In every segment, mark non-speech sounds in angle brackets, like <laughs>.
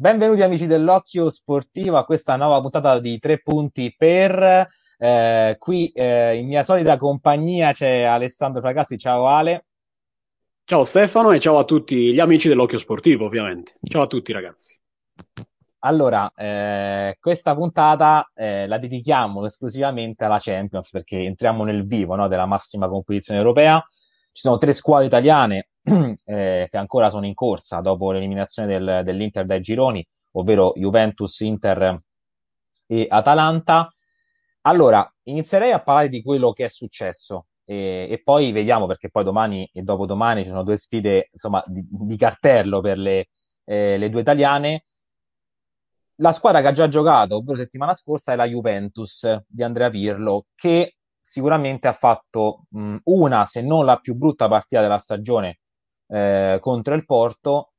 Benvenuti amici dell'Occhio Sportivo a questa nuova puntata di tre punti per. Eh, qui eh, in mia solita compagnia c'è Alessandro Fracassi. Ciao Ale. Ciao Stefano e ciao a tutti gli amici dell'Occhio Sportivo, ovviamente. Ciao a tutti ragazzi. Allora, eh, questa puntata eh, la dedichiamo esclusivamente alla Champions perché entriamo nel vivo no, della massima competizione europea. Ci sono tre squadre italiane <clears throat> eh, che ancora sono in corsa dopo l'eliminazione del, dell'Inter dai gironi, ovvero Juventus, Inter e Atalanta. Allora, inizierei a parlare di quello che è successo e, e poi vediamo perché poi domani e dopodomani ci sono due sfide insomma, di, di cartello per le, eh, le due italiane. La squadra che ha già giocato, ovvero settimana scorsa, è la Juventus di Andrea Pirlo, che sicuramente ha fatto mh, una, se non la più brutta partita della stagione eh, contro il Porto,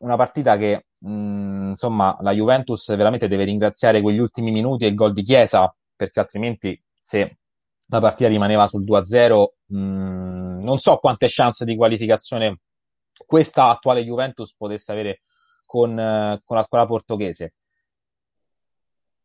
una partita che mh, insomma la Juventus veramente deve ringraziare quegli ultimi minuti e il gol di Chiesa, perché altrimenti se la partita rimaneva sul 2-0, mh, non so quante chance di qualificazione questa attuale Juventus potesse avere con, eh, con la squadra portoghese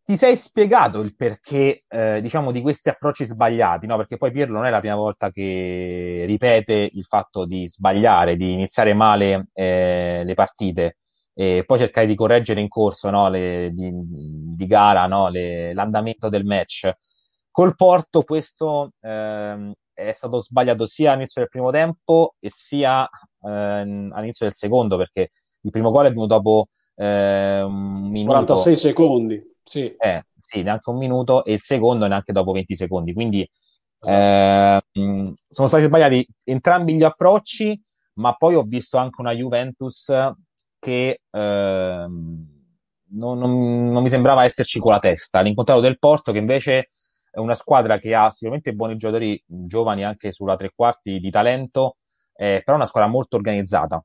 ti sei spiegato il perché, eh, diciamo, di questi approcci sbagliati, no? Perché poi Pirlo non è la prima volta che ripete il fatto di sbagliare, di iniziare male eh, le partite e poi cercare di correggere in corso, no? Le, di, di, gara, no? Le, l'andamento del match. Col Porto questo eh, è stato sbagliato sia all'inizio del primo tempo e sia eh, all'inizio del secondo, perché il primo gol è venuto dopo eh, un minuto. 46 secondi. Sì. Eh, sì, neanche un minuto e il secondo neanche dopo 20 secondi. Quindi esatto. eh, sono stati sbagliati entrambi gli approcci, ma poi ho visto anche una Juventus che eh, non, non, non, mi sembrava esserci con la testa. L'incontrato del Porto, che invece è una squadra che ha sicuramente buoni giocatori giovani anche sulla tre quarti di talento, eh, però è una squadra molto organizzata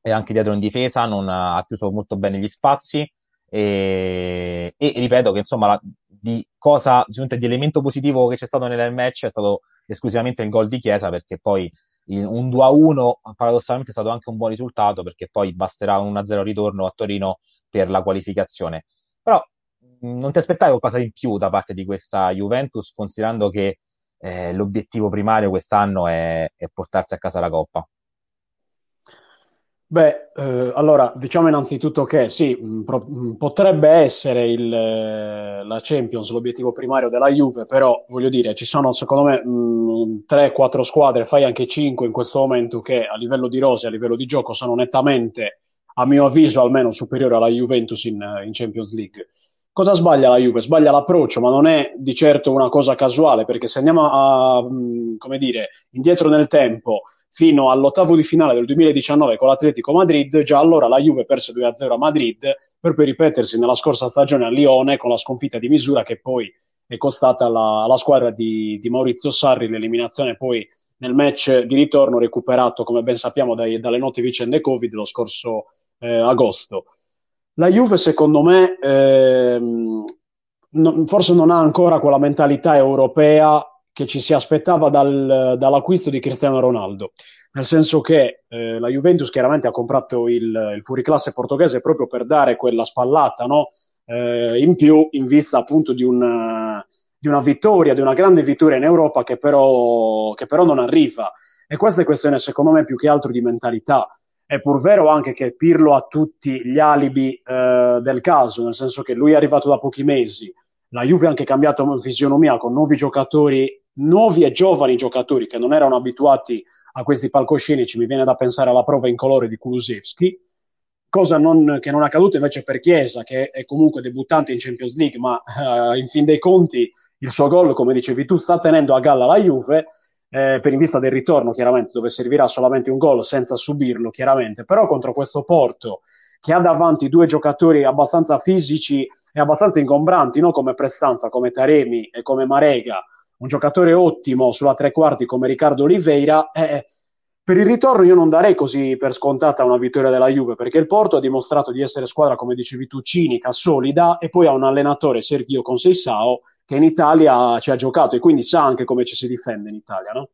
e anche dietro in difesa non ha, ha chiuso molto bene gli spazi e, e ripeto che insomma la, di cosa di elemento positivo che c'è stato nel match è stato esclusivamente il gol di Chiesa perché poi il, un 2 a 1 paradossalmente è stato anche un buon risultato perché poi basterà un 1 0 ritorno a Torino per la qualificazione. Però non ti aspettavi qualcosa in più da parte di questa Juventus considerando che eh, l'obiettivo primario quest'anno è, è portarsi a casa la Coppa Beh, eh, allora diciamo innanzitutto che sì, mh, pro- mh, potrebbe essere il, eh, la Champions l'obiettivo primario della Juve, però voglio dire, ci sono secondo me 3-4 squadre, fai anche 5 in questo momento che a livello di rose, a livello di gioco sono nettamente, a mio avviso almeno, superiori alla Juventus in, in Champions League. Cosa sbaglia la Juve? Sbaglia l'approccio, ma non è di certo una cosa casuale, perché se andiamo a, mh, come dire, indietro nel tempo, fino all'ottavo di finale del 2019 con l'Atletico Madrid, già allora la Juve perse 2-0 a Madrid per poi ripetersi nella scorsa stagione a Lione con la sconfitta di misura che poi è costata alla, squadra di, di, Maurizio Sarri l'eliminazione poi nel match di ritorno recuperato come ben sappiamo dai, dalle note vicende Covid lo scorso eh, agosto. La Juve secondo me ehm, no, forse non ha ancora quella mentalità europea che ci si aspettava dal, dall'acquisto di Cristiano Ronaldo, nel senso che eh, la Juventus chiaramente ha comprato il, il fuoriclasse portoghese proprio per dare quella spallata no? eh, in più in vista appunto di una, di una, vittoria, di una grande vittoria in Europa che però, che però non arriva. E questa è questione secondo me più che altro di mentalità. È pur vero anche che Pirlo ha tutti gli alibi eh, del caso, nel senso che lui è arrivato da pochi mesi, la Juve ha anche cambiato fisionomia con nuovi giocatori nuovi e giovani giocatori che non erano abituati a questi palcoscenici, mi viene da pensare alla prova in colore di Kulusevski, cosa non, che non è accaduta invece per Chiesa, che è comunque debuttante in Champions League, ma uh, in fin dei conti il suo gol, come dicevi tu, sta tenendo a galla la Juve, eh, per in vista del ritorno, chiaramente, dove servirà solamente un gol senza subirlo, chiaramente, però contro questo Porto, che ha davanti due giocatori abbastanza fisici e abbastanza ingombranti, no? come prestanza, come Taremi e come Marega, un giocatore ottimo sulla tre quarti come Riccardo Oliveira, eh, per il ritorno io non darei così per scontata una vittoria della Juve, perché il Porto ha dimostrato di essere squadra, come dicevi tu, cinica, solida, e poi ha un allenatore, Sergio Conceição, che in Italia ci ha giocato e quindi sa anche come ci si difende in Italia, no?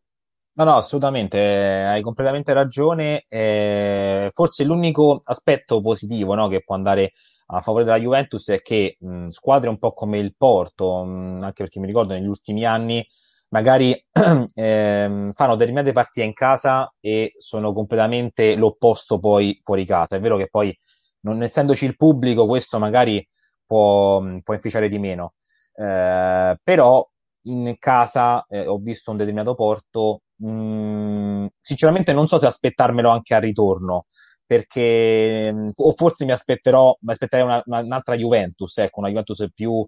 No, no, assolutamente, eh, hai completamente ragione. Eh, forse l'unico aspetto positivo, no, che può andare a favore della Juventus è che mh, squadre un po' come il Porto, mh, anche perché mi ricordo negli ultimi anni, magari <clears throat> ehm, fanno determinate partite in casa e sono completamente l'opposto poi fuori casa. È vero che poi, non essendoci il pubblico, questo magari può, può inficiare di meno. Eh, però in casa eh, ho visto un determinato Porto mh, sinceramente non so se aspettarmelo anche al ritorno, perché mh, o forse mi aspetterò, mi aspetterei una, una, un'altra Juventus, ecco, una Juventus più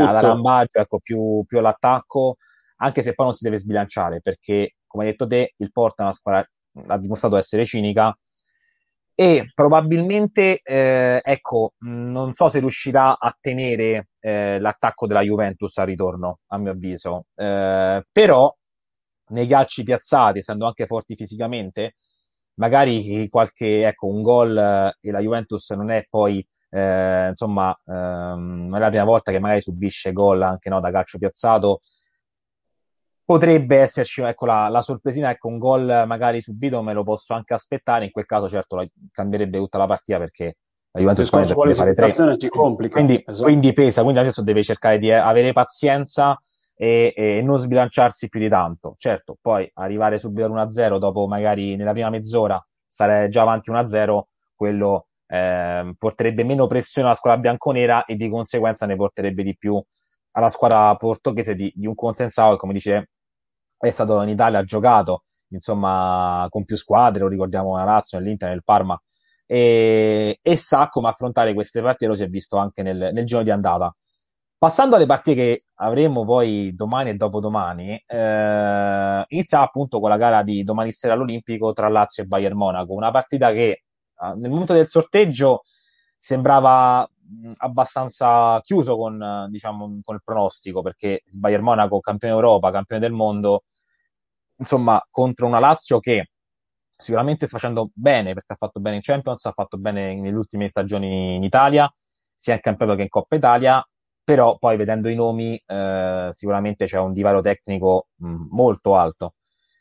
eh, ad arambaggio, ecco, più, più all'attacco, anche se poi non si deve sbilanciare, perché come hai detto te, il Porto è una squadra, ha dimostrato essere cinica, e probabilmente, eh, ecco, non so se riuscirà a tenere eh, l'attacco della Juventus al ritorno, a mio avviso, eh, però nei calci piazzati, essendo anche forti fisicamente, magari qualche, ecco, un gol eh, e la Juventus non è poi, eh, insomma, ehm, non è la prima volta che magari subisce gol anche no, da calcio piazzato. Potrebbe esserci ecco, la, la sorpresina, ecco, un gol magari subito me lo posso anche aspettare, in quel caso certo la, cambierebbe tutta la partita perché la Juventus deve fare tre. Si complica. Quindi, esatto. quindi pesa, quindi adesso deve cercare di avere pazienza e, e, non sbilanciarsi più di tanto. Certo, poi arrivare subito all'1-0 dopo magari nella prima mezz'ora stare già avanti 1-0, quello eh, porterebbe meno pressione alla squadra bianconera e di conseguenza ne porterebbe di più alla squadra portoghese di, di un consenso che, come dice, è stato in Italia, ha giocato insomma con più squadre, lo ricordiamo la Lazio, nell'Inter, nel Parma, e, e, sa come affrontare queste partite, lo si è visto anche nel, nel giro di andata. Passando alle partite che avremo poi domani e dopodomani, eh, inizia appunto con la gara di domani sera all'Olimpico tra Lazio e Bayern Monaco, una partita che eh, nel momento del sorteggio sembrava abbastanza chiuso con, diciamo, con il pronostico, perché il Bayern Monaco, campione d'Europa, campione del mondo, insomma, contro una Lazio che sicuramente sta facendo bene, perché ha fatto bene in Champions, ha fatto bene nelle ultime stagioni in Italia, sia in campionato che in Coppa Italia, però poi vedendo i nomi eh, sicuramente c'è un divario tecnico mh, molto alto.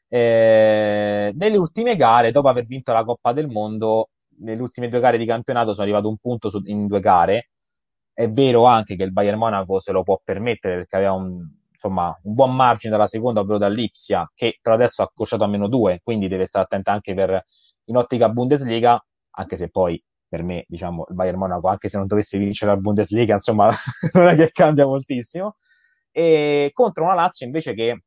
Eh, nelle ultime gare, dopo aver vinto la Coppa del Mondo, nelle ultime due gare di campionato sono arrivato un punto su, in due gare. È vero anche che il Bayern Monaco se lo può permettere perché aveva un, insomma, un buon margine dalla seconda, ovvero dall'Ipsia, che però adesso ha accorciato a meno due, quindi deve stare attenta anche per in ottica Bundesliga, anche se poi per me, diciamo, il Bayern Monaco, anche se non dovesse vincere la Bundesliga, insomma, <laughs> non è che cambia moltissimo. E contro una Lazio invece che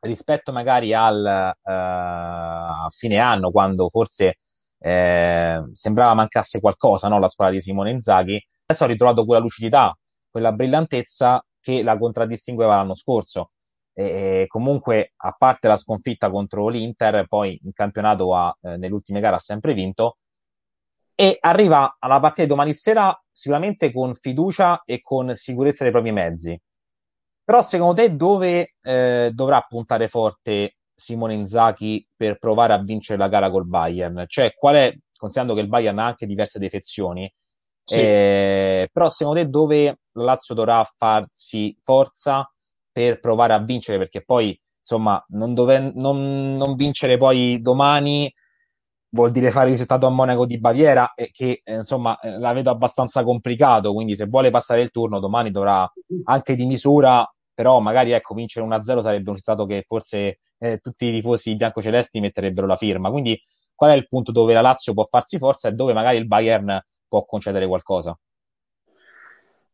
rispetto magari al uh, fine anno, quando forse eh, sembrava mancasse qualcosa, no? la squadra di Simone Inzaghi, adesso ha ritrovato quella lucidità, quella brillantezza che la contraddistingueva l'anno scorso. E comunque, a parte la sconfitta contro l'Inter, poi in campionato ha, eh, nelle ultime gare ha sempre vinto e arriva alla partita di domani sera sicuramente con fiducia e con sicurezza dei propri mezzi. Però secondo te dove eh, dovrà puntare forte Simone Inzaghi per provare a vincere la gara col Bayern? Cioè, qual è, considerando che il Bayern ha anche diverse defezioni, sì. eh, però secondo te dove la Lazio dovrà farsi forza per provare a vincere? Perché poi, insomma, non, dove, non, non vincere poi domani vuol dire fare risultato a Monaco di Baviera e che eh, insomma eh, la vedo abbastanza complicato quindi se vuole passare il turno domani dovrà anche di misura però magari ecco vincere 1-0 sarebbe un risultato che forse eh, tutti i tifosi biancocelesti metterebbero la firma. Quindi qual è il punto dove la Lazio può farsi forza e dove magari il Bayern può concedere qualcosa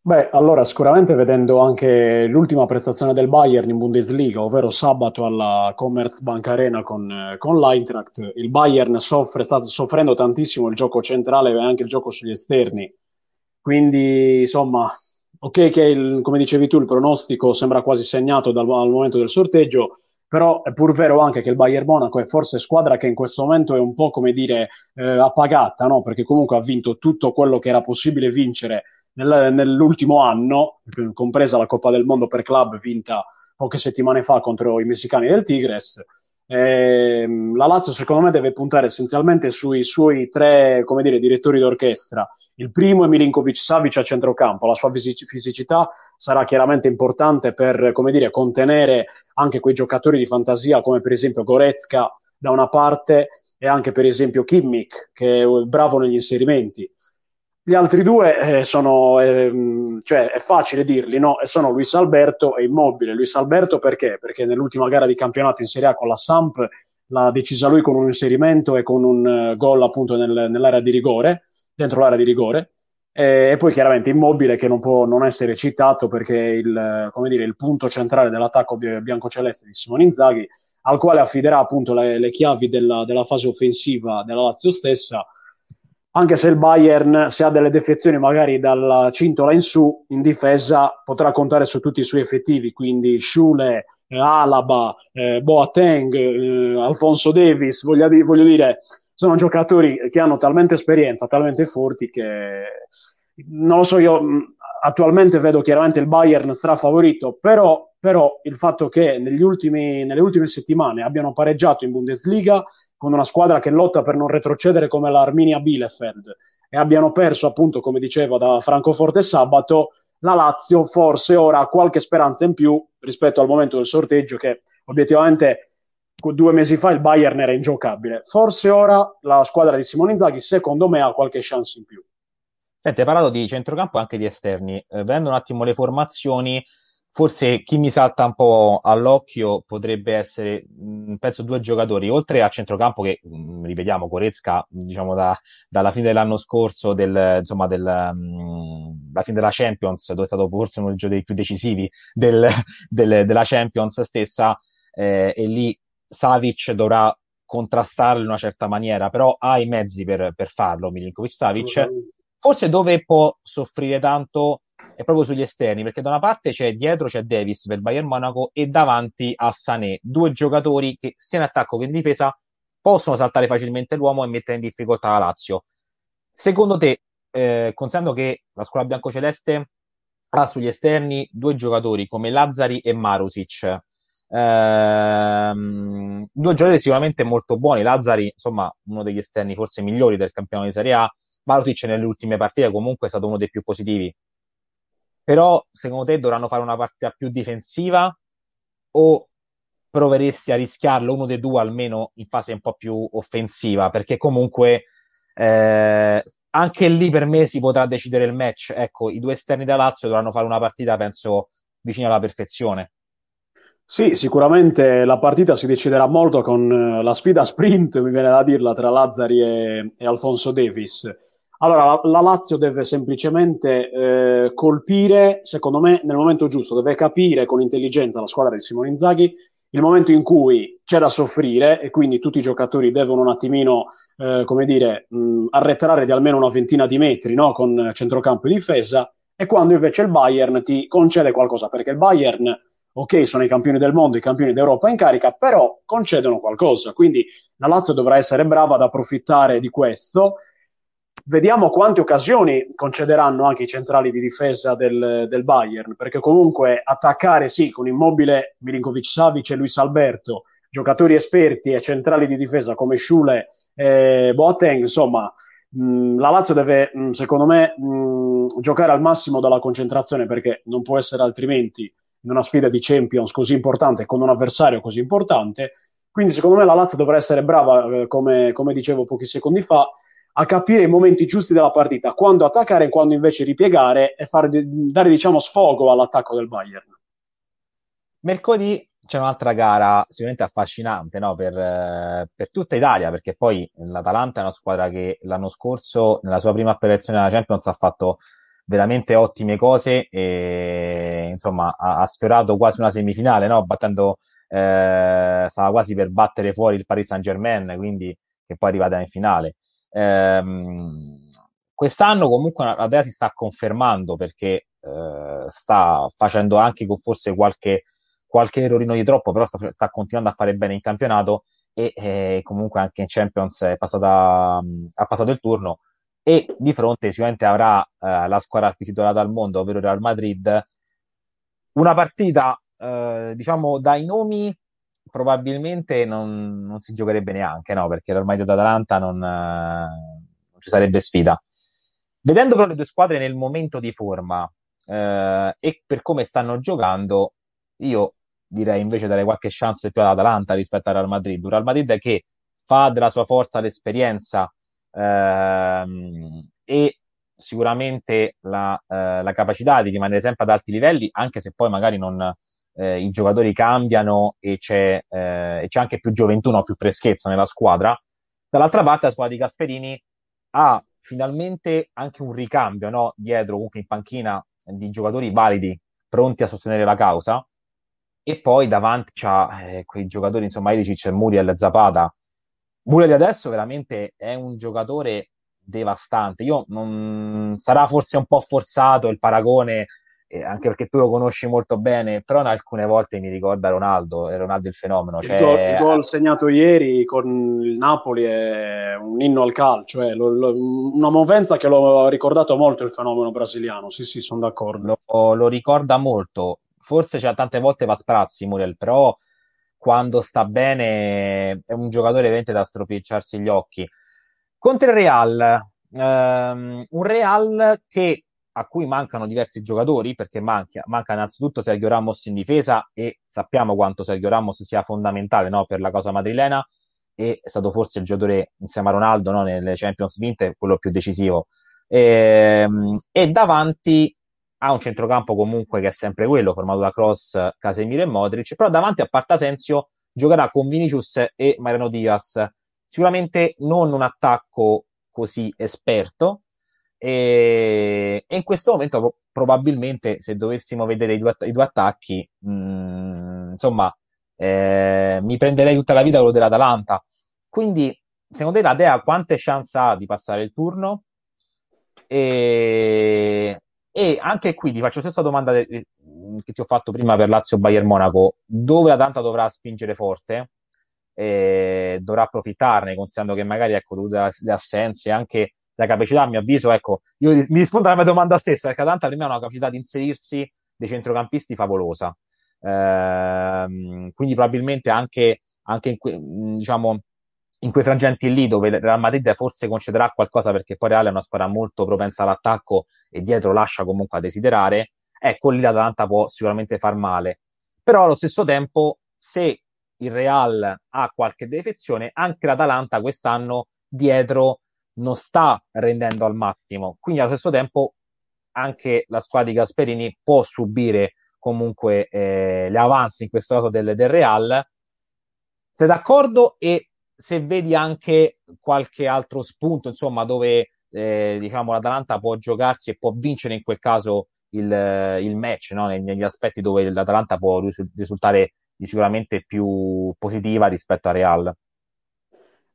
Beh, allora sicuramente vedendo anche l'ultima prestazione del Bayern in Bundesliga, ovvero sabato alla Commerzbank Arena con, con l'Eintracht, il Bayern soffre, sta soffrendo tantissimo il gioco centrale e anche il gioco sugli esterni. Quindi, insomma, ok che, il, come dicevi tu, il pronostico sembra quasi segnato dal, al momento del sorteggio, però è pur vero anche che il Bayern Monaco è forse squadra che in questo momento è un po' come dire eh, appagata, no? Perché comunque ha vinto tutto quello che era possibile vincere nel, nell'ultimo anno, compresa la Coppa del Mondo per club vinta poche settimane fa contro i messicani del Tigres, ehm, la Lazio secondo me deve puntare essenzialmente sui suoi tre, come dire, direttori d'orchestra. Il primo è Milinkovic Savic a centrocampo, la sua fisicità sarà chiaramente importante per, come dire, contenere anche quei giocatori di fantasia come per esempio Goretzka da una parte e anche per esempio Kimmich che è bravo negli inserimenti. Gli altri due eh, sono, eh, cioè è facile dirli, no? Sono Luis Alberto e Immobile. Luis Alberto perché? Perché nell'ultima gara di campionato in Serie A con la Samp l'ha decisa lui con un inserimento e con un uh, gol appunto nel, nell'area di rigore, dentro l'area di rigore. E, e, poi chiaramente Immobile che non può non essere citato perché il, come dire, il punto centrale dell'attacco biancoceleste di Simone Inzaghi, al quale affiderà appunto le, le chiavi della, della fase offensiva della Lazio stessa anche se il Bayern, se ha delle defezioni magari dalla cintola in su, in difesa potrà contare su tutti i suoi effettivi, quindi Schule, eh, Alaba, eh, Boateng, eh, Alfonso Davis, voglio, di- voglio, dire, sono giocatori che hanno talmente esperienza, talmente forti che non lo so, io attualmente vedo chiaramente il Bayern strafavorito, però, però il fatto che ultimi, nelle ultime settimane abbiano pareggiato in Bundesliga con una squadra che lotta per non retrocedere come l'Arminia Bielefeld e abbiano perso appunto, come dicevo, da Francoforte sabato, la Lazio forse ora ha qualche speranza in più rispetto al momento del sorteggio che obiettivamente due mesi fa il Bayern era ingiocabile. Forse ora la squadra di Simone Inzaghi secondo me ha qualche chance in più. Senti, hai parlato di centrocampo e anche di esterni. Eh, vedendo un attimo le formazioni, Forse chi mi salta un po' all'occhio potrebbe essere, penso, due giocatori, oltre a centrocampo che, ripetiamo, Corezca, diciamo, da, dalla fine dell'anno scorso, del, insomma, del, mh, fine della Champions, dove è stato forse uno dei più decisivi del, <laughs> del, della Champions stessa, eh, e lì Savic dovrà contrastarlo in una certa maniera, però ha i mezzi per, per farlo, Milinkovic Savic. Forse dove può soffrire tanto è proprio sugli esterni, perché da una parte c'è dietro c'è Davis per Bayern Monaco e davanti a Sané, due giocatori che sia in attacco che in difesa possono saltare facilmente l'uomo e mettere in difficoltà la Lazio. Secondo te, eh, considerando che la scuola biancoceleste ha sugli esterni due giocatori come Lazzari e Marusic, ehm, due giocatori sicuramente molto buoni. Lazzari, insomma, uno degli esterni forse migliori del campionato di Serie A. Marusic nelle ultime partite comunque è stato uno dei più positivi però secondo te dovranno fare una partita più difensiva o proveresti a rischiarlo uno dei due almeno in fase un po' più offensiva? Perché comunque eh, anche lì per me si potrà decidere il match. Ecco, i due esterni da Lazio dovranno fare una partita, penso, vicino alla perfezione. Sì, sicuramente la partita si deciderà molto con eh, la sfida sprint, <laughs> mi viene da dirla, tra Lazzari e, e Alfonso Davis. Allora, la, la Lazio deve semplicemente eh, colpire, secondo me, nel momento giusto, deve capire con intelligenza la squadra di Simone Inzaghi il momento in cui c'è da soffrire e quindi tutti i giocatori devono un attimino, eh, come dire, mh, arretrare di almeno una ventina di metri no? con centrocampo e difesa e quando invece il Bayern ti concede qualcosa, perché il Bayern, ok, sono i campioni del mondo, i campioni d'Europa in carica, però concedono qualcosa, quindi la Lazio dovrà essere brava ad approfittare di questo Vediamo quante occasioni concederanno anche i centrali di difesa del, del Bayern, perché comunque attaccare sì con immobile Milinkovic Savic e Luis Alberto, giocatori esperti e centrali di difesa come Schule e Boateng, insomma, mh, la Lazio deve, mh, secondo me, mh, giocare al massimo dalla concentrazione perché non può essere altrimenti in una sfida di Champions così importante con un avversario così importante. Quindi, secondo me, la Lazio dovrà essere brava, eh, come, come dicevo pochi secondi fa, a capire i momenti giusti della partita, quando attaccare e quando invece ripiegare e fare, dare diciamo sfogo all'attacco del Bayern. Mercoledì c'è un'altra gara sicuramente affascinante no? per, per, tutta Italia, perché poi l'Atalanta è una squadra che l'anno scorso, nella sua prima apparizione alla Champions, ha fatto veramente ottime cose e insomma ha, ha sfiorato quasi una semifinale, no? battendo, eh, stava quasi per battere fuori il Paris Saint Germain, quindi che poi è arrivata in finale. Ehm, quest'anno comunque la Dea si sta confermando perché eh, sta facendo anche con forse qualche, qualche errorino di troppo, però sta, sta, continuando a fare bene in campionato e eh, comunque anche in Champions è passata, ha passato il turno e di fronte sicuramente avrà eh, la squadra più titolata al mondo, ovvero Real Madrid. Una partita, eh, diciamo, dai nomi probabilmente non, non, si giocherebbe neanche, no? Perché l'ormai d'Atalanta non, non ci sarebbe sfida. Vedendo però le due squadre nel momento di forma eh, e per come stanno giocando, io direi invece dare qualche chance più all'Atalanta rispetto al Real Madrid. Un Real Madrid che fa della sua forza l'esperienza ehm, e sicuramente la, eh, la, capacità di rimanere sempre ad alti livelli, anche se poi magari non, eh, i giocatori cambiano e c'è, eh, e c'è, anche più gioventù, no? più freschezza nella squadra. Dall'altra parte la squadra di Gasperini ha finalmente anche un ricambio no? dietro, comunque in panchina, di giocatori validi, pronti a sostenere la causa. E poi davanti c'ha eh, quei giocatori, insomma, Ilicic, Muriel, Zapata. Muriel adesso veramente è un giocatore devastante. Io non sarà forse un po' forzato il paragone eh, anche perché tu lo conosci molto bene, però alcune volte mi ricorda Ronaldo, è Ronaldo il fenomeno. Cioè... Il, gol, il, gol, segnato ieri con il Napoli è un inno al calcio, è lo, lo, una movenza che l'ho ricordato molto il fenomeno brasiliano, sì sì, sono d'accordo. Lo, lo ricorda molto, forse cioè, tante volte va sprazzi Muriel, però quando sta bene è un giocatore veramente da stropicciarsi gli occhi. Contro il Real, ehm, un Real che a cui mancano diversi giocatori, perché manca, manca innanzitutto Sergio Ramos in difesa e sappiamo quanto Sergio Ramos sia fondamentale no, per la cosa madrilena e è stato forse il giocatore insieme a Ronaldo no, nelle Champions vinte, quello più decisivo. E, ehm, e davanti ha un centrocampo comunque che è sempre quello, formato da Cross, Casemiro e Modric, però davanti a parte Asensio giocherà con Vinicius e Mariano Diaz. Sicuramente non un attacco così esperto, e, e in questo momento probabilmente se dovessimo vedere i due, i due attacchi, mh, mm, insomma, eh, mi prenderei tutta la vita quello dell'Atalanta. Quindi, secondo te la Dea quante chance ha di passare il turno? E, e anche qui ti faccio la stessa domanda de, che ti ho fatto prima per Lazio Bayern Monaco, dove l'Atalanta dovrà spingere forte e dovrà approfittarne, considerando che magari ecco, dovute le assenze anche la capacità, a mio avviso, ecco, io mi rispondo alla mia domanda stessa, perché Atalanta per me ha una capacità di inserirsi dei centrocampisti favolosa. Ehm, quindi probabilmente anche, anche in, que, diciamo, in quei frangenti lì dove il Real Madrid forse concederà qualcosa perché poi Real è una squadra molto propensa all'attacco e dietro lascia comunque a desiderare, ecco lì l'Atalanta può sicuramente far male. Però allo stesso tempo, se il Real ha qualche defezione, anche l'Atalanta quest'anno dietro non sta rendendo al massimo. Quindi allo stesso tempo anche la squadra di Gasperini può subire comunque eh, gli avanzi in questo caso del, del Real. Sei d'accordo? E se vedi anche qualche altro spunto, insomma, dove eh, diciamo l'Atalanta può giocarsi e può vincere in quel caso il, il match, no? negli aspetti dove l'Atalanta può risultare sicuramente più positiva rispetto a Real.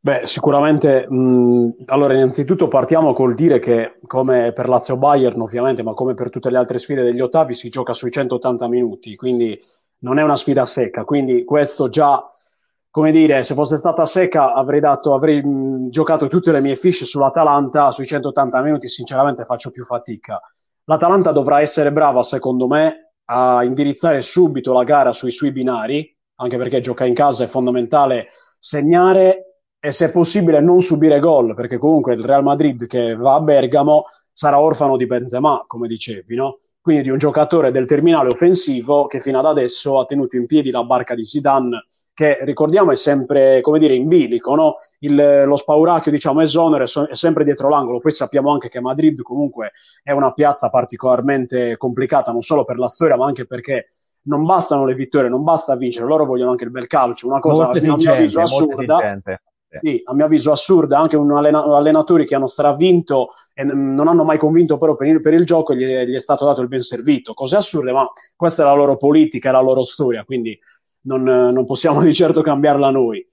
Beh, sicuramente, mh, allora innanzitutto partiamo col dire che come per Lazio Bayern ovviamente, ma come per tutte le altre sfide degli ottavi si gioca sui 180 minuti, quindi non è una sfida secca, quindi questo già, come dire, se fosse stata secca avrei, dato, avrei mh, giocato tutte le mie fiche sull'Atalanta, sui 180 minuti sinceramente faccio più fatica. L'Atalanta dovrà essere brava, secondo me, a indirizzare subito la gara sui suoi binari, anche perché gioca in casa è fondamentale segnare e se possibile non subire gol, perché comunque il Real Madrid che va a Bergamo sarà orfano di Benzema, come dicevi, no? Quindi di un giocatore del terminale offensivo che fino ad adesso ha tenuto in piedi la barca di Zidane, che ricordiamo è sempre, come dire, in bilico, no? Il, lo spauracchio, diciamo, esonero è, è sempre dietro l'angolo. Poi sappiamo anche che Madrid comunque è una piazza particolarmente complicata, non solo per la storia, ma anche perché non bastano le vittorie, non basta vincere, loro vogliono anche il bel calcio, una cosa a mio avviso assurda sì, a mio avviso assurda, anche un allena- allenatori che hanno stravinto e n- non hanno mai convinto però per il, per il gioco gli, gli, è stato dato il ben servito, cose assurde, ma questa è la loro politica, è la loro storia, quindi non, non possiamo <laughs> di certo cambiarla noi.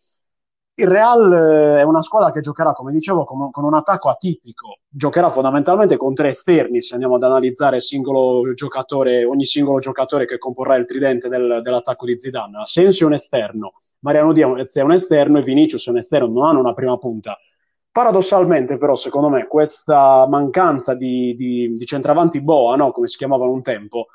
Il Real eh, è una squadra che giocherà, come dicevo, con, con, un attacco atipico. Giocherà fondamentalmente con tre esterni, se andiamo ad analizzare singolo ogni singolo giocatore che comporrà il tridente del, dell'attacco di Zidane. Asensio un esterno, Mariano Diaz è un esterno e Vinicius è un esterno, non hanno una prima punta. Paradossalmente, però, secondo me, questa mancanza di, di, di centravanti boa, no? come si chiamavano un tempo,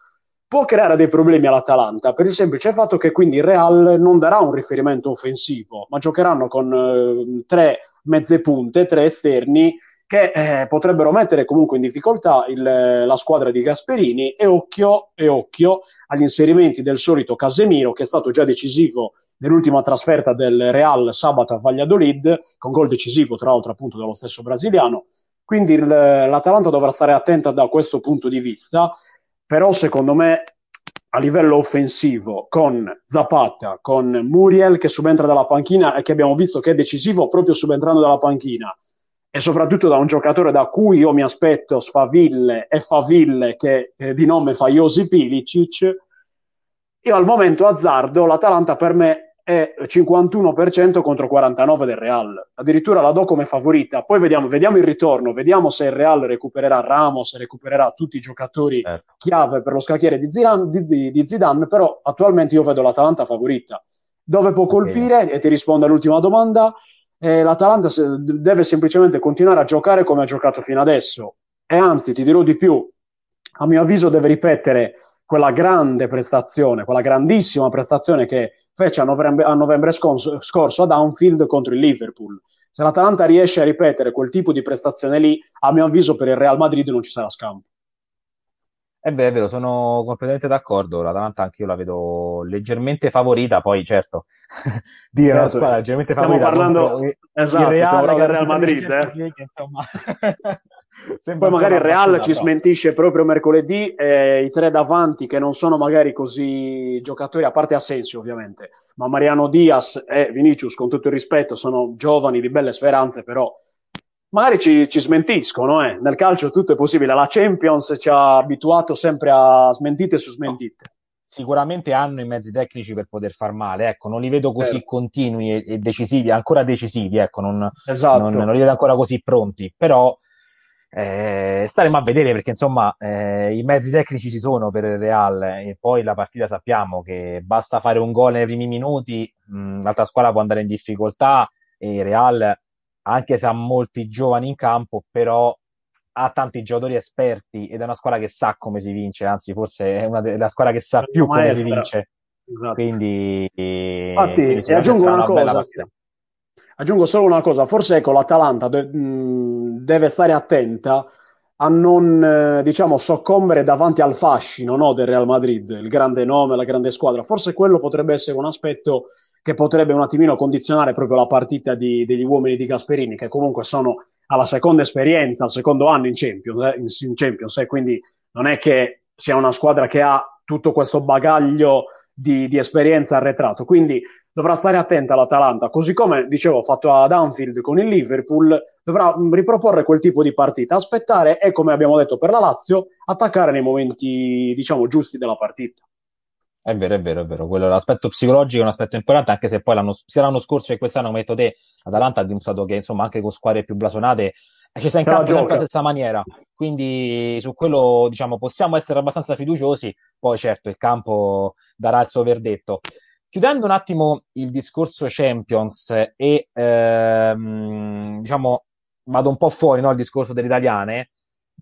può creare dei problemi all'Atalanta per il semplice fatto che quindi il Real non darà un riferimento offensivo, ma giocheranno con eh, tre mezze punte, tre esterni che eh, potrebbero mettere comunque in difficoltà il, la squadra di Gasperini e occhio, e occhio agli inserimenti del solito Casemiro che è stato già decisivo nell'ultima trasferta del Real sabato a Valladolid con gol decisivo tra l'altro appunto dello stesso brasiliano. Quindi il, l'Atalanta dovrà stare attenta da questo punto di vista però secondo me a livello offensivo con Zapata, con Muriel che subentra dalla panchina e che abbiamo visto che è decisivo proprio subentrando dalla panchina e soprattutto da un giocatore da cui io mi aspetto sfaville e faville che eh, di nome fa Josip Ilicic io al momento azzardo l'Atalanta per me è 51% contro 49% del Real. Addirittura la do come favorita. Poi vediamo, vediamo, il ritorno, vediamo se il Real recupererà Ramos, recupererà tutti i giocatori certo. chiave per lo scacchiere di Zidane, di, di Zidane, però attualmente io vedo l'Atalanta favorita. Dove può colpire? Okay. E ti rispondo all'ultima domanda. Eh, L'Atalanta deve semplicemente continuare a giocare come ha giocato fino adesso. E anzi, ti dirò di più, a mio avviso deve ripetere quella grande prestazione, quella grandissima prestazione che fece a novembre, a novembre scorso, scorso ad Anfield contro il Liverpool. Se l'Atalanta riesce a ripetere quel tipo di prestazione lì, a mio avviso per il Real Madrid non ci sarà scampo. È vero, è vero, sono completamente d'accordo. L'Atalanta anche io la vedo leggermente favorita. Poi, certo, <laughs> dire una squadra leggermente favorita. Stiamo parlando esatto, il Real, del Real Madrid. Eh? Insomma. Poi magari il Real ci smentisce proprio mercoledì eh, i tre davanti che non sono magari così giocatori, a parte Asensio ovviamente, ma Mariano Diaz e Vinicius con tutto il rispetto sono giovani di belle speranze, però magari ci, ci smentiscono. Eh. Nel calcio tutto è possibile, la Champions ci ha abituato sempre a smentite su smentite. No sicuramente hanno i mezzi tecnici per poter far male, ecco, non li vedo così eh. continui e, e, decisivi, ancora decisivi, ecco, non, esatto. non, non, li vedo ancora così pronti, però eh, staremo a vedere perché insomma eh, i mezzi tecnici ci sono per il Real e poi la partita sappiamo che basta fare un gol nei primi minuti, mh, l'altra squadra può andare in difficoltà e il Real anche se ha molti giovani in campo però ha tanti giocatori esperti ed è una squadra che sa come si vince, anzi forse è una della squadra che sa più come si vince. Esatto. Quindi, Infatti, quindi e aggiungo una, una cosa. Aggiungo solo una cosa, forse ecco l'Atalanta de- deve stare attenta a non eh, diciamo soccombere davanti al fascino no, del Real Madrid, il grande nome, la grande squadra. Forse quello potrebbe essere un aspetto che potrebbe un attimino condizionare proprio la partita di, degli uomini di Gasperini, che comunque sono alla seconda esperienza, al secondo anno in Champions, eh, in, in Champions eh, quindi non è che sia una squadra che ha tutto questo bagaglio di, di esperienza arretrato. Quindi dovrà stare attenta l'Atalanta, così come dicevo fatto ad Anfield con il Liverpool, dovrà riproporre quel tipo di partita, aspettare e come abbiamo detto per la Lazio, attaccare nei momenti diciamo giusti della partita. È vero, è vero, è vero. Quello, l'aspetto psicologico è un aspetto importante, anche se poi l'anno, sia l'anno scorso che quest'anno, come detto te, l'Atalanta ha dimostrato che insomma anche con squadre più blasonate ci sta in campo sempre alla stessa maniera. Quindi su quello diciamo possiamo essere abbastanza fiduciosi, poi certo il campo darà il suo verdetto. Chiudendo un attimo il discorso Champions e ehm, diciamo vado un po' fuori no, il discorso delle italiane,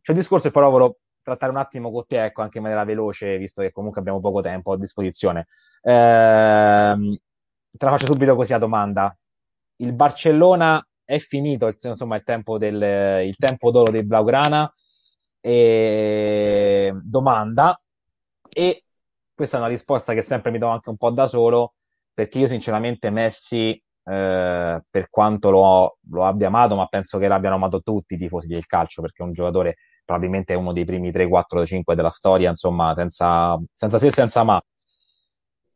c'è il discorso e poi volevo trattare un attimo con te, ecco, anche in maniera veloce, visto che comunque abbiamo poco tempo a disposizione. Ehm, te la faccio subito così a domanda. Il Barcellona è finito, insomma, il tempo, del, il tempo d'oro del Blaugrana? E domanda. E questa è una risposta che sempre mi do anche un po' da solo, perché io sinceramente Messi, eh, per quanto lo, lo, abbia amato, ma penso che l'abbiano amato tutti i tifosi del calcio, perché è un giocatore probabilmente uno dei primi 3, 4, 5 della storia, insomma, senza, senza se senza ma.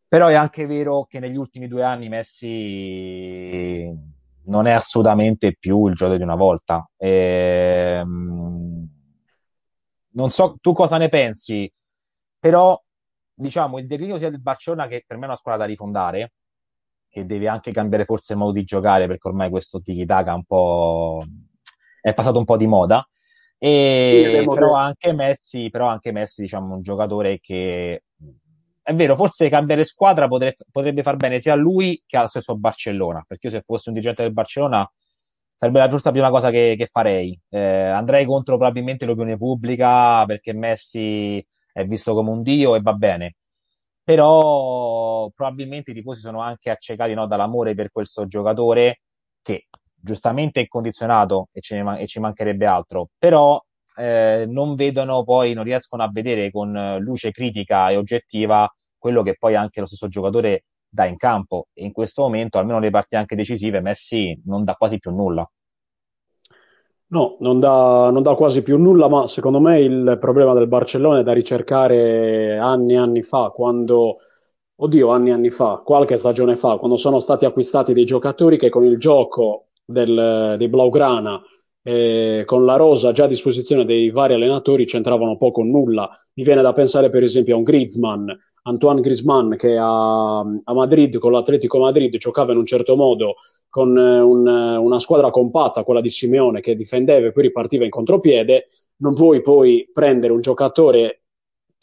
Però è anche vero che negli ultimi due anni Messi non è assolutamente più il giocatore di una volta. E, ehm, non so tu cosa ne pensi, però diciamo, il declino sia del Barcellona, che per me è una squadra da rifondare, che deve anche cambiare forse il modo di giocare, perché ormai questo tiki-taka un po' è passato un po' di moda. E, sì, però, anche Messi, però anche Messi, diciamo, un giocatore che è vero, forse cambiare squadra potrebbe, potrebbe far bene sia a lui che allo stesso Barcellona, perché io se fossi un dirigente del Barcellona sarebbe la giusta prima cosa che, che farei. Eh, andrei contro probabilmente l'opinione pubblica perché Messi è visto come un dio e va bene. Però probabilmente i tifosi sono anche accecati no, dall'amore per questo giocatore che giustamente è condizionato e, ne, e ci mancherebbe altro, però eh, non vedono poi, non riescono a vedere con luce critica e oggettiva quello che poi anche lo stesso giocatore dà in campo. E in questo momento, almeno le parti anche decisive, Messi non dà quasi più nulla. No, non dà, non dà, quasi più nulla, ma secondo me il problema del Barcellona è da ricercare anni e anni fa, quando, oddio, anni e anni fa, qualche stagione fa, quando sono stati acquistati dei giocatori che con il gioco del, dei Blaugrana eh, con la rosa già a disposizione dei vari allenatori c'entravano poco o nulla. Mi viene da pensare per esempio a un Griezmann, Antoine Griezmann che a, a Madrid con l'Atletico Madrid giocava in un certo modo con eh, un, una squadra compatta, quella di Simeone che difendeva e poi ripartiva in contropiede, non puoi poi prendere un giocatore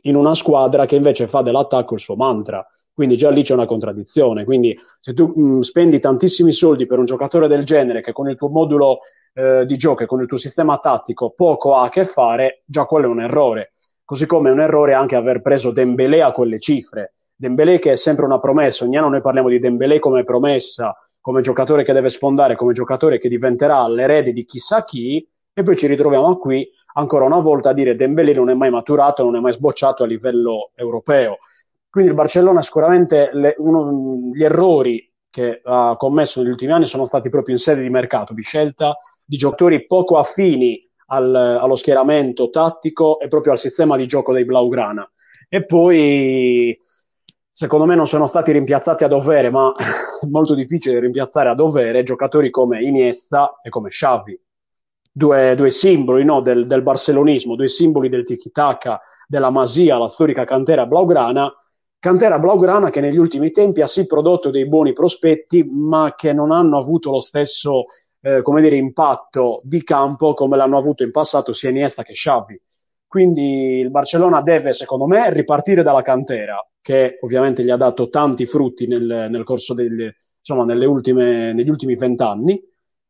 in una squadra che invece fa dell'attacco il suo mantra. Quindi già lì c'è una contraddizione. Quindi se tu mh, spendi tantissimi soldi per un giocatore del genere che con il tuo modulo eh, di gioco e con il tuo sistema tattico poco ha a che fare, già quello è un errore. Così come è un errore anche aver preso Dembélé a quelle cifre. Dembélé che è sempre una promessa, ogni anno noi parliamo di Dembélé come promessa, come giocatore che deve sfondare, come giocatore che diventerà l'erede di chissà chi, e poi ci ritroviamo qui ancora una volta a dire Dembélé non è mai maturato, non è mai sbocciato a livello europeo. Quindi il Barcellona sicuramente le, uno, gli errori che ha commesso negli ultimi anni sono stati proprio in sede di mercato, di scelta di giocatori poco affini al, allo schieramento tattico e proprio al sistema di gioco dei Blaugrana. E poi, secondo me, non sono stati rimpiazzati a dovere, ma <laughs> molto difficile rimpiazzare a dovere giocatori come Iniesta e come Xavi. Due, due simboli no, del, del barcelonismo, due simboli del tiki-taka, della Masia, la storica cantera blaugrana, Cantera Blaugrana che negli ultimi tempi ha sì prodotto dei buoni prospetti, ma che non hanno avuto lo stesso eh, come dire, impatto di campo come l'hanno avuto in passato sia Iniesta che Xavi. Quindi il Barcellona deve, secondo me, ripartire dalla cantera, che ovviamente gli ha dato tanti frutti nel, nel corso delle, insomma, ultime, negli ultimi vent'anni,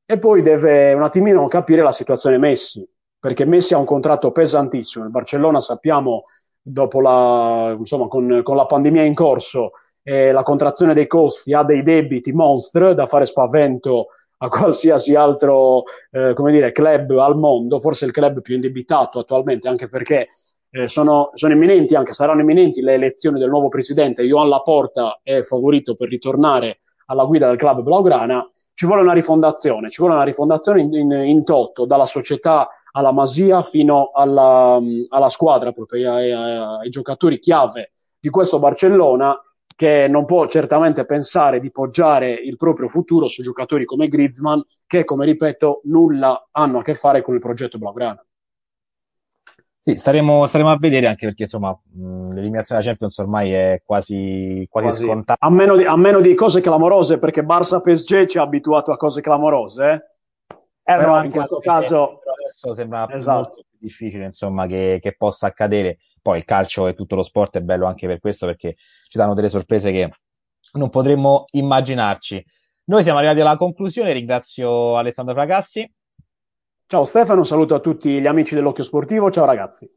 e poi deve un attimino capire la situazione Messi, perché Messi ha un contratto pesantissimo. Il Barcellona sappiamo dopo la, insomma, con, con la pandemia in corso e la contrazione dei costi, ha dei debiti monster da fare spavento a qualsiasi altro eh, come dire, club al mondo, forse il club più indebitato attualmente, anche perché eh, sono, sono, imminenti, anche saranno imminenti le elezioni del nuovo presidente. Joan Laporta è favorito per ritornare alla guida del club Blaugrana. Ci vuole una rifondazione, ci vuole una rifondazione in, in, in toto, dalla società alla Masia fino alla, alla squadra, proprio ai, ai, ai giocatori chiave di questo Barcellona che non può certamente pensare di poggiare il proprio futuro su giocatori come Griezmann che, come ripeto, nulla hanno a che fare con il progetto Blaugrana. Sì, staremo, staremo, a vedere anche perché insomma l'eliminazione della Champions ormai è quasi, quasi, quasi. scontata. A meno, di, a meno, di, cose clamorose, perché Barça PSG ci ha abituato a cose clamorose. Eh? Eh, però in questo caso adesso sembra esatto. molto difficile insomma, che, che, possa accadere. Poi il calcio e tutto lo sport è bello anche per questo, perché ci danno delle sorprese che non potremmo immaginarci. Noi siamo arrivati alla conclusione, ringrazio Alessandro Fracassi. Ciao Stefano, saluto a tutti gli amici dell'Occhio Sportivo, ciao ragazzi.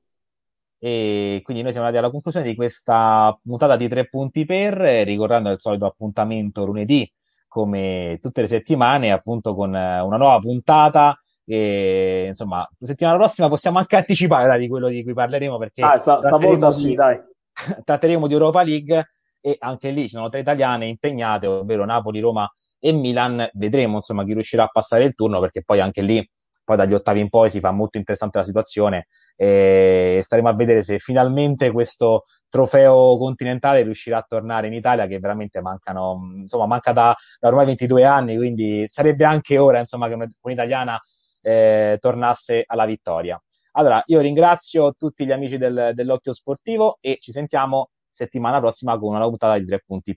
E quindi noi siamo arrivati alla conclusione di questa puntata di tre punti per, ricordando il solito appuntamento lunedì come tutte le settimane, appunto con eh, una nuova puntata. E insomma, la settimana prossima possiamo anche anticipare dai, di quello di cui parleremo perché ah, sta, stavolta di, sì, dai. <laughs> tratteremo di Europa League e anche lì ci sono tre italiane impegnate, ovvero Napoli, Roma e Milan. Vedremo insomma chi riuscirà a passare il turno perché poi anche lì poi dagli ottavi in poi si fa molto interessante la situazione e staremo a vedere se finalmente questo trofeo continentale riuscirà a tornare in Italia che veramente mancano, insomma, manca da, da ormai 22 anni, quindi sarebbe anche ora, insomma, che un'italiana eh, tornasse alla vittoria. Allora, io ringrazio tutti gli amici del, dell'Occhio Sportivo e ci sentiamo settimana prossima con una puntata di tre punti.